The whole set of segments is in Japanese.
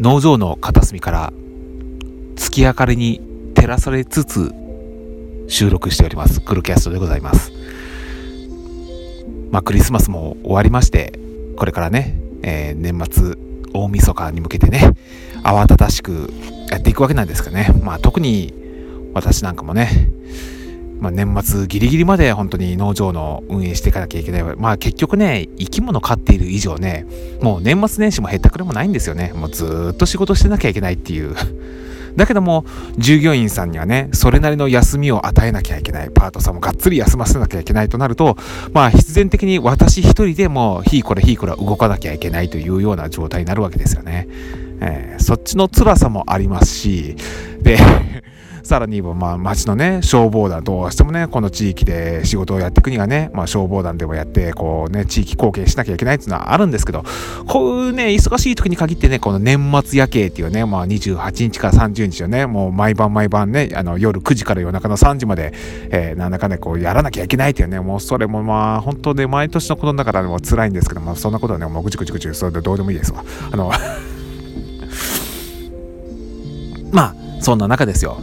農場の片隅から月明かりに照らされつつ収録しております。クルキャストでございます。まあクリスマスも終わりましてこれからね、えー、年末大晦日に向けてね慌ただしくやっていくわけなんですかね。まあ特に私なんかもねまあ、年末ギリギリまで本当に農場の運営していかなきゃいけない。まあ結局ね、生き物飼っている以上ね、もう年末年始も減ったくれもないんですよね。もうずっと仕事してなきゃいけないっていう。だけども、従業員さんにはね、それなりの休みを与えなきゃいけない。パートさんもがっつり休ませなきゃいけないとなると、まあ必然的に私一人でも、ひいこれひいこれ動かなきゃいけないというような状態になるわけですよね。えー、そっちの辛さもありますし、で、さらに言えば、まあ、町のね、消防団、どうしてもね、この地域で仕事をやっていくにはね、まあ、消防団でもやって、こうね、地域貢献しなきゃいけないっていうのはあるんですけど、こういうね、忙しい時に限ってね、この年末夜景っていうね、まあ、28日から30日をね、もう毎晩毎晩ね、あの、夜9時から夜中の3時まで、えー、なんだかね、こう、やらなきゃいけないっていうね、もうそれもまあ、本当ね、毎年のことだからもう辛いんですけど、まあ、そんなことはね、もうぐちぐちぐち、それでどうでもいいですわ。あの まあ、そんな中ですよ。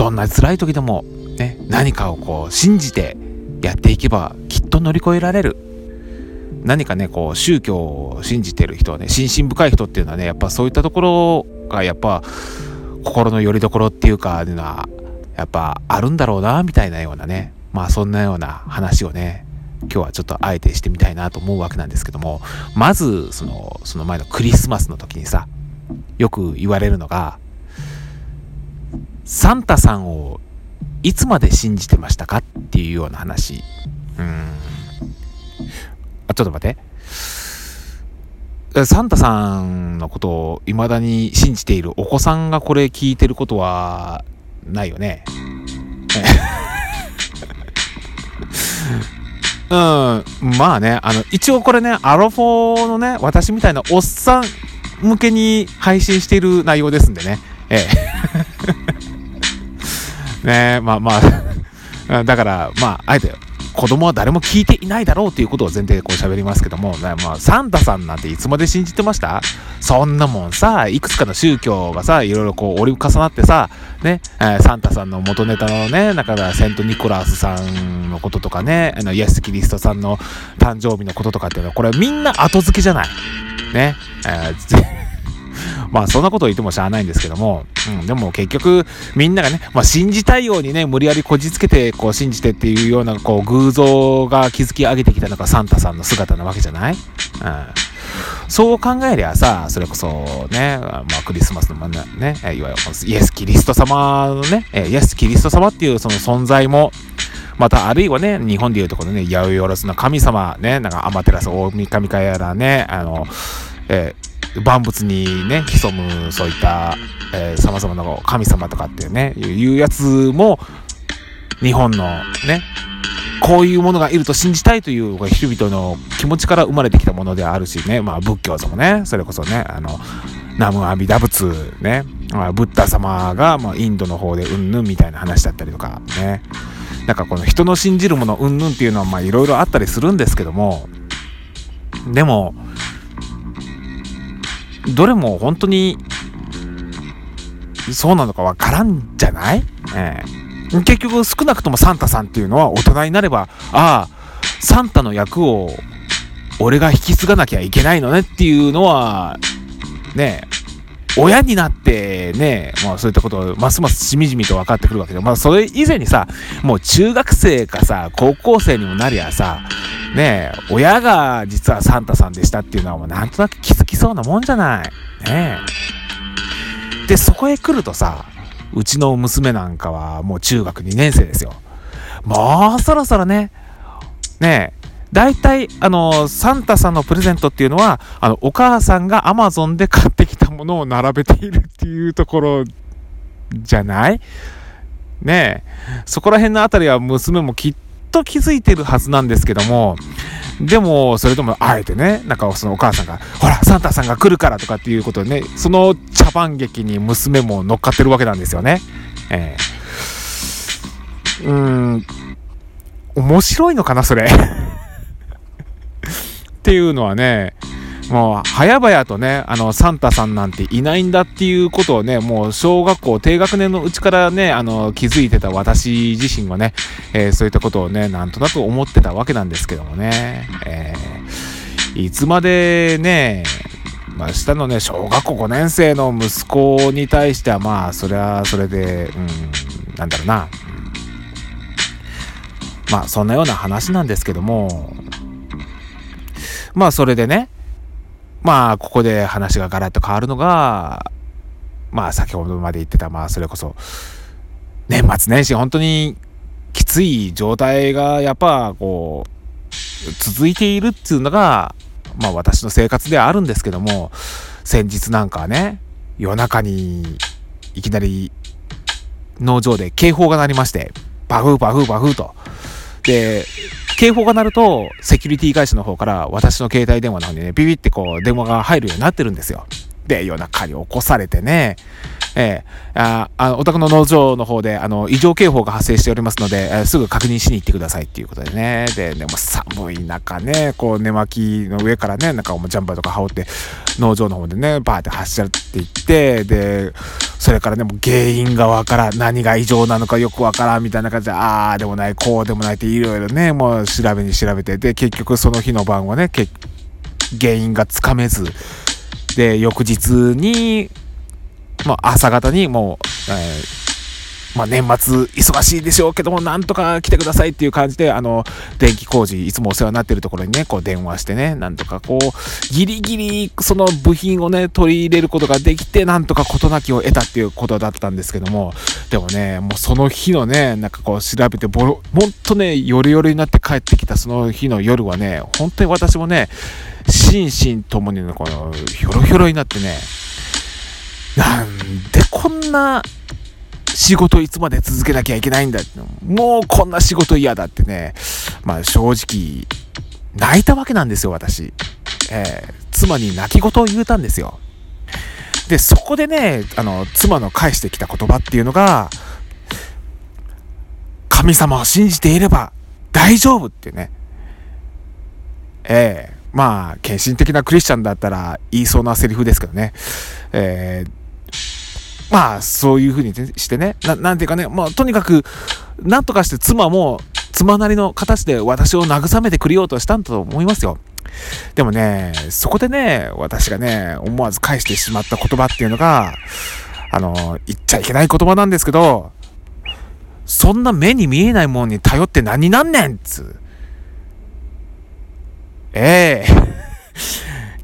どんな辛い時でも、ね、何かをこう信じてやっていけばきっと乗り越えられる。何かねこう宗教を信じてる人はね心身深い人っていうのはねやっぱそういったところがやっぱ心の拠り所っていうかいうのはやっぱあるんだろうなみたいなようなねまあそんなような話をね今日はちょっとあえてしてみたいなと思うわけなんですけどもまずそのその前のクリスマスの時にさよく言われるのがサンタさんをいつまで信じてましたかっていうような話。うん。あ、ちょっと待って。サンタさんのことを未だに信じているお子さんがこれ聞いてることはないよね。うん、まあね、あの、一応これね、アロフォーのね、私みたいなおっさん向けに配信している内容ですんでね。ええ。ねまあまあ だから、まあ、あえて、子供は誰も聞いていないだろうということを前提でこう喋りますけども、まあ、サンタさんなんていつまで信じてました？そんなもんさ、いくつかの宗教がさ、いろいろこう折り重なってさ、ね、え、サンタさんの元ネタのね、だからセント・ニコラスさんのこととかね、あのイエス・キリストさんの誕生日のこととかっていうのは、これみんな後付けじゃない。ね。えーまあそんなことを言ってもしゃあないんですけども、うん、でも結局みんながね、まあ信じたいようにね、無理やりこじつけてこう信じてっていうようなこう偶像が築き上げてきたのがサンタさんの姿なわけじゃない？うん。そう考えりゃさ、それこそね、まあクリスマスのね、いわゆるイエス・キリスト様のね、イエス・キリスト様っていうその存在も、またあるいはね、日本でいうところね、八百万の神様ね、なんかアマテラス大神かやらね、あの、えー万物にね、潜むそういった、えー、様々な神様とかっていうね、いうやつも、日本のね、こういうものがいると信じたいという人々の気持ちから生まれてきたものであるしね、まあ仏教ともね、それこそね、あの、ナムアミダ仏ね、ブッダ様が、まあ、インドの方でうんぬんみたいな話だったりとかね、なんかこの人の信じるものうんぬんっていうのはいろいろあったりするんですけども、でも、どれも本当にそうなのかわからんじゃない、えー、結局少なくともサンタさんっていうのは大人になればああサンタの役を俺が引き継がなきゃいけないのねっていうのはね親になってね、まあそういったことをますますしみじみと分かってくるわけで、まあそれ以前にさ、もう中学生かさ、高校生にもなりゃさ、ね、親が実はサンタさんでしたっていうのはもうなんとなく気づきそうなもんじゃない。ね。で、そこへ来るとさ、うちの娘なんかはもう中学2年生ですよ。もうそろそろね、ねえ、大体、あの、サンタさんのプレゼントっていうのは、あの、お母さんがアマゾンで買ってきたものを並べているっていうところじゃない？ねえ。そこら辺のあたりは娘もきっと気づいてるはずなんですけども、でも、それとも、あえてね、なんかそのお母さんが、ほら、サンタさんが来るからとかっていうことでね、その茶番劇に娘も乗っかってるわけなんですよね。ええ、うーん、面白いのかな、それ。っていうのはね、もう早々とねあのサンタさんなんていないんだっていうことをねもう小学校低学年のうちからねあの気づいてた私自身はね、えー、そういったことをねなんとなく思ってたわけなんですけどもね、えー、いつまでねまあ、下のね小学校5年生の息子に対してはまあそれはそれでうんなんだろうな、まあそんなような話なんですけどもまあそれでねまあ、ここで話がガラッと変わるのが、まあ、先ほどまで言ってた、まあ、それこそ、年末年始、本当にきつい状態が、やっぱ、こう、続いているっていうのが、まあ、私の生活ではあるんですけども、先日なんかね、夜中に、いきなり、農場で警報が鳴りまして、バフーバフーバフーと。で、警報が鳴ると、セキュリティ会社の方から私の携帯電話の方にね、ビビってこう電話が入るようになってるんですよ。で、夜中に起こされてね、えー、ああお宅の農場の方であの異常警報が発生しておりますので、えー、すぐ確認しに行ってくださいっていうことでね。で、でも寒い中ね、こう寝巻きの上からね、なんかもうジャンパーとか羽織って、農場の方でね、バーって走っていって、で、それからね、もう原因がわからん、何が異常なのかよくわからんみたいな感じで、ああでもない、こうでもないっていろいろね、もう調べに調べて、で、結局その日の晩はね、原因がつかめず、で、翌日に、まあ、朝方にもう、えー、まあ、年末忙しいでしょうけども、なんとか来てくださいっていう感じで、あの、電気工事、いつもお世話になってるところにね、こう電話してね、なんとかこう、ギリギリその部品をね、取り入れることができて、なんとか事なきを得たっていうことだったんですけども、でもね、もうその日のね、なんかこう調べて、ボロ、ほんとね、夜々になって帰ってきたその日の夜はね、本当に私もね、心身ともにね、この、ひょろひょろになってね、なんでこんな仕事いつまで続けなきゃいけないんだってもうこんな仕事嫌だってね、まあ正直、泣いたわけなんですよ、私。えー、妻に泣き言を言うたんですよ。で、そこでね、あの、妻の返してきた言葉っていうのが、神様を信じていれば大丈夫ってね。ええー、まあ、献身的なクリスチャンだったら言いそうなセリフですけどね。えーまあ、そういうふうにしてね、ななんていうかね、まあ、とにかく、なんとかして妻も、妻なりの形で私を慰めてくれようとしたんだと思いますよ。でもね、そこでね、私がね、思わず返してしまった言葉っていうのが、あの、言っちゃいけない言葉なんですけど、そんな目に見えないもんに頼って何なんねんつう。ええ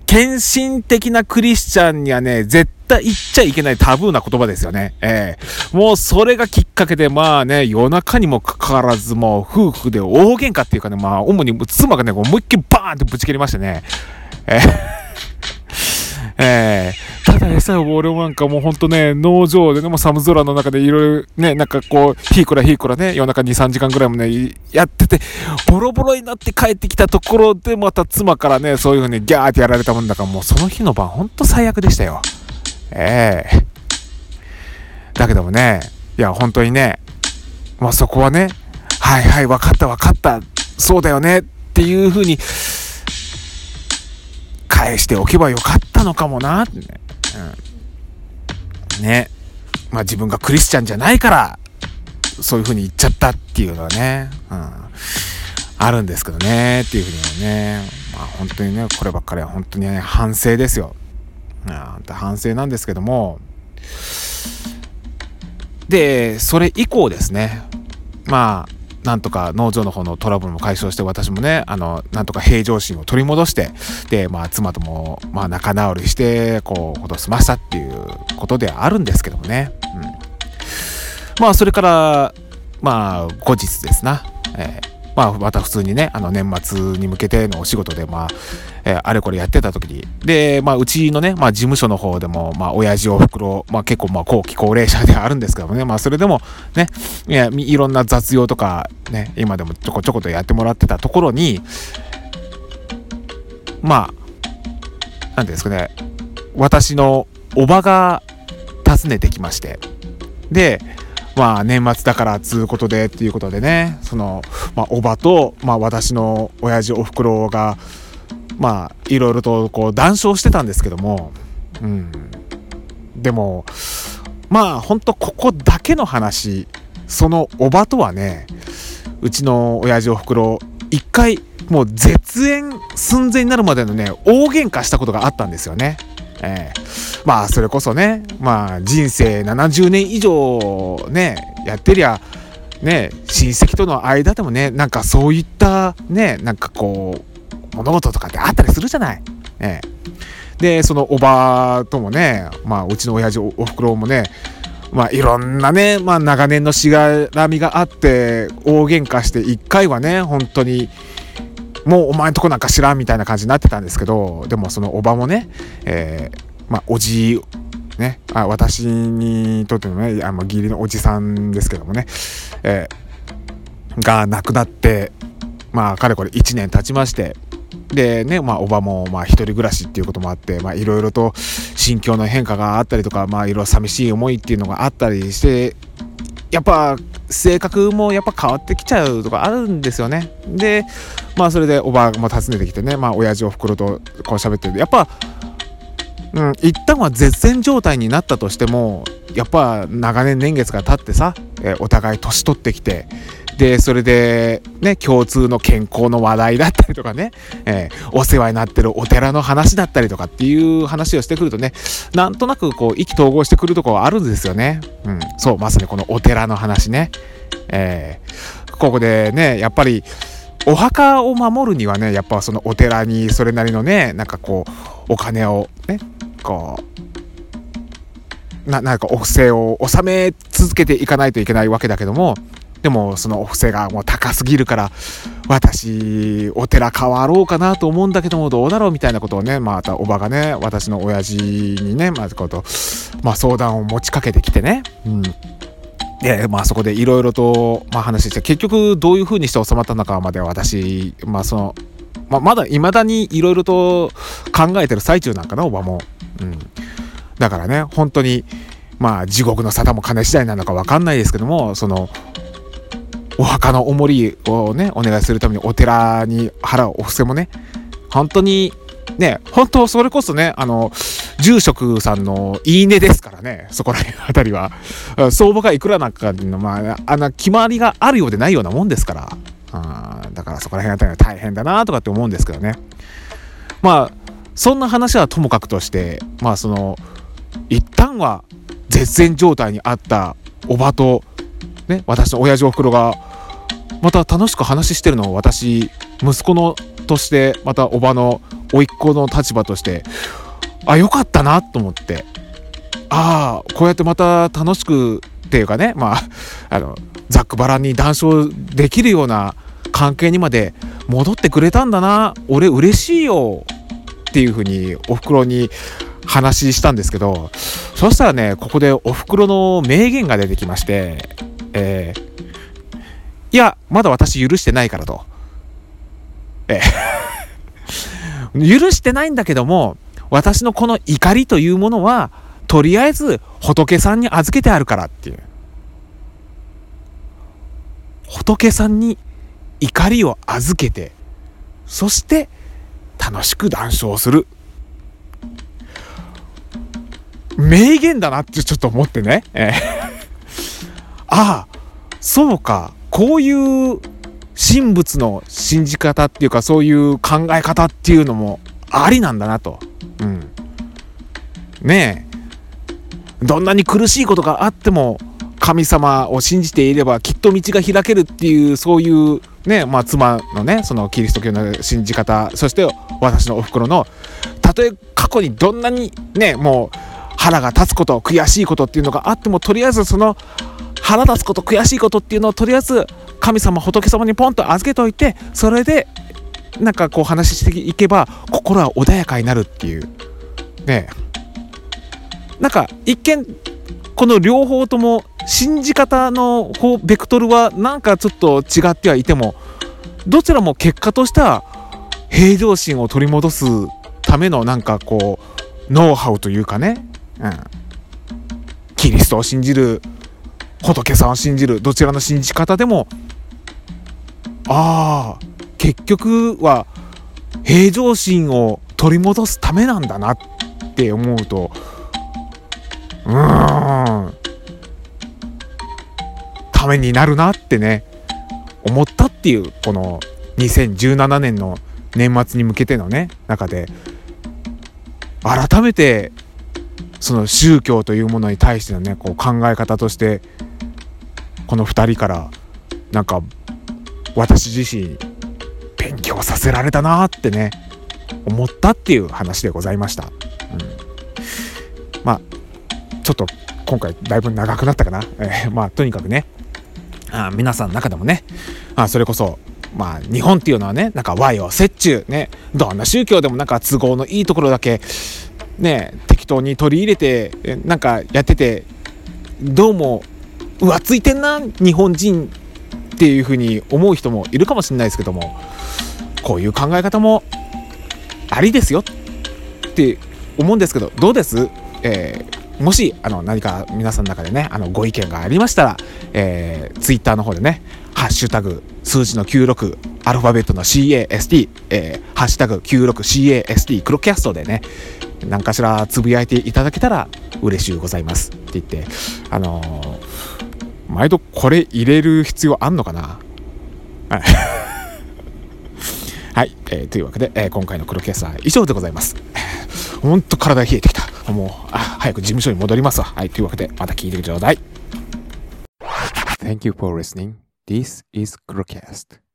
献身的なクリスチャンにはね、絶対言っちゃいけないタブーな言葉ですよね。ええー、もうそれがきっかけで、まあね、夜中にもかかわらず、もう夫婦で大喧嘩っていうかね、まあ主に妻がね、思いっきりバーンってぶち切りましてね。えーえー、ただでさえ俺なんかもうほんとね、農場でね、もう寒空の中でいろいろね、なんかこう、ヒーコラヒーコラね、夜中2、3時間ぐらいもね、やってて、ボロボロになって帰ってきたところで、また妻からね、そういう風にギャーってやられたもんだから、もうその日の晩ほんと最悪でしたよ。ええー、だけどもね、いや、本当にね、まあそこはね、はいはい、分かった分かった、そうだよねっていう風に、返しておけばよかったのかもな。ってね。うん、ね。まあ自分がクリスチャンじゃないから、そういう風に言っちゃったっていうのはね、うん、あるんですけどね、っていうふうにはね、まあ本当にね、こればっかりは本当にね、反省ですよ。うん。反省なんですけども、で、それ以降ですね、まあ、なんとか農場の方のトラブルも解消して私もねあのなんとか平常心を取り戻してで、まあ、妻とも、まあ、仲直りしてこうこと済ましたっていうことではあるんですけどもね、うん、まあそれからまあ後日ですな、えーまあ、また普通にね、あの年末に向けてのお仕事で、まあ、えー、あれこれやってた時に、で、まあ、うちのね、まあ、事務所の方でも、まあ、親父おふくろ、まあ、結構、まあ、後期高齢者ではあるんですけどもね、まあ、それでも、ね、いや、いろんな雑用とか、ね、今でもちょこちょことやってもらってたところに、まあ、なんですかね、私のおばが訪ねてきまして、で、まあ年末だからつうことでっていうことでね。その、まあ、おばと、まあ、私の親父おふくろがまあいろいろとこう談笑してたんですけども、うん、でもまあほんとここだけの話。そのおばとはねうちの親父おふくろ一回もう絶縁寸前になるまでのね大喧嘩したことがあったんですよね。えー、まあそれこそねまあ人生70年以上ねやってりゃね親戚との間でもねなんかそういったねなんかこう物事とかってあったりするじゃない。えー、でそのおばともねまあうちの親父おふくろもねまあいろんなね、まあ長年のしがらみがあって大喧嘩して一回はね本当にもうお前んとこなんか知らんみたいな感じになってたんですけどでもそのおばもね、えー、まあおじねあ私にとってのねあの義理のおじさんですけどもね、えー、が亡くなってまあかれこれ1年経ちましてでね、まあ、おばも、まあ、一人暮らしっていうこともあって、まあ、いろいろと心境の変化があったりとか、まあ、いろいろ寂しい思いっていうのがあったりして、やっぱ、性格もやっぱ変わってきちゃうとかあるんですよね。で、まあ、それでおばあも訪ねてきてね、まあ、親父おふくろとこう喋ってるやっぱ、うん、一旦は絶縁状態になったとしても、やっぱ長年年月が経ってさ、えお互い年取ってきて、で、それで、ね、共通の健康の話題だったりとかね、えー、お世話になってるお寺の話だったりとかっていう話をしてくるとね、なんとなくこう、意気投合してくるところあるんですよね。うん、そう、まさにこのお寺の話ね。えー、ここでね、やっぱり、お墓を守るにはね、やっぱそのお寺にそれなりのね、なんかこう、お金をね、こう、ななんかお布施を納め続けていかないといけないわけだけどもでもそのお布施がもう高すぎるから私お寺変わろうかなと思うんだけどもどうだろうみたいなことをねまたおばがね私の親父にねまずこと、まあ、相談を持ちかけてきてね。うんで、まあそこでいろいろと、まあ、話して結局どういうふうにして収まったのかまで私、まあその、まあ、まだ未だにいろいろと考えてる最中なんかな、おばも。うん。だからね、本当に、まあ地獄の沙汰も金次第なのか分かんないですけども、その、お墓のお守りをね、お願いするためにお寺に払うお布施もね、本当にね、本当それこそね、あの、住職さんのいいねですからね、そこら辺あたりは。相場がいくらなんかの、まあ、あの、決まりがあるようでないようなもんですから。だからそこら辺あたりは大変だなとかって思うんですけどね。まあ、そんな話はともかくとして、まあその、一旦は絶縁状態にあったおばと、ね、私の親父おふくろがまた楽しく話してるのを私息子のとしてまたおばの甥っ子の立場としてあよかったなと思ってああこうやってまた楽しくっていうかねまあ あのざっくばらんに談笑できるような関係にまで戻ってくれたんだな俺嬉しいよっていうふうにおふくろに話したんですけどそしたらねここでおふくろの名言が出てきましてえーいや、まだ私許してないからと。ええ。許してないんだけども、私のこの怒りというものは、とりあえず仏さんに預けてあるからっていう。仏さんに怒りを預けて、そして楽しく談笑する。名言だなってちょっと思ってね。え ああ、そうか。こういう神仏の信じ方っていうかそういう考え方っていうのもありなんだなと。うん、ねえどんなに苦しいことがあっても神様を信じていればきっと道が開けるっていうそういうねまあ妻のねそのキリスト教の信じ方そして私のおふくろのたとえ過去にどんなにねもう腹が立つこと悔しいことっていうのがあってもとりあえずその腹立つこと悔しいことっていうのをとりあえず神様仏様にポンと預けといてそれでなんかこう話していけば心は穏やかになるっていう。ねなんか一見この両方とも信じ方の方ベクトルはなんかちょっと違ってはいてもどちらも結果としては平常心を取り戻すためのなんかこうノウハウというかね、うん、キリストを信じる仏さんを信じるどちらの信じ方でもああ結局は平常心を取り戻すためなんだなって思うとうーんためになるなってね思ったっていうこの2017年の年末に向けてのね中で改めてその宗教というものに対してのねこう考え方としてこの2人からなんか私自身勉強させられたなってね思ったっていう話でございました、うん、まあちょっと今回だいぶ長くなったかな、えー、まあとにかくねあ皆さんの中でもねあそれこそまあ日本っていうのはねなんか和洋折衷ねどんな宗教でもなんか都合のいいところだけね適当に取り入れてなんかやっててどうも浮ついてんな日本人っていうふうに思う人もいるかもしれないですけどもこういう考え方もありですよって思うんですけどどうです、えー、もしあの何か皆さんの中でねあのご意見がありましたら、えー、ツイッターの方でね「ハッシュタグ数字の96アルファベットの CAST、えー、ハッシュタグ 96CAST クロキャストでね何かしらつぶやいていただけたら嬉しゅうございますって言ってあのー、毎度これ入れる必要あんのかな？はい、えー、というわけで、えー、今回の黒キャスは以上でございます。ほんと体冷えてきた。もう、あ、早く事務所に戻りますわ。はい、というわけで、また聞いてください。Thank you for listening. This is Crocast.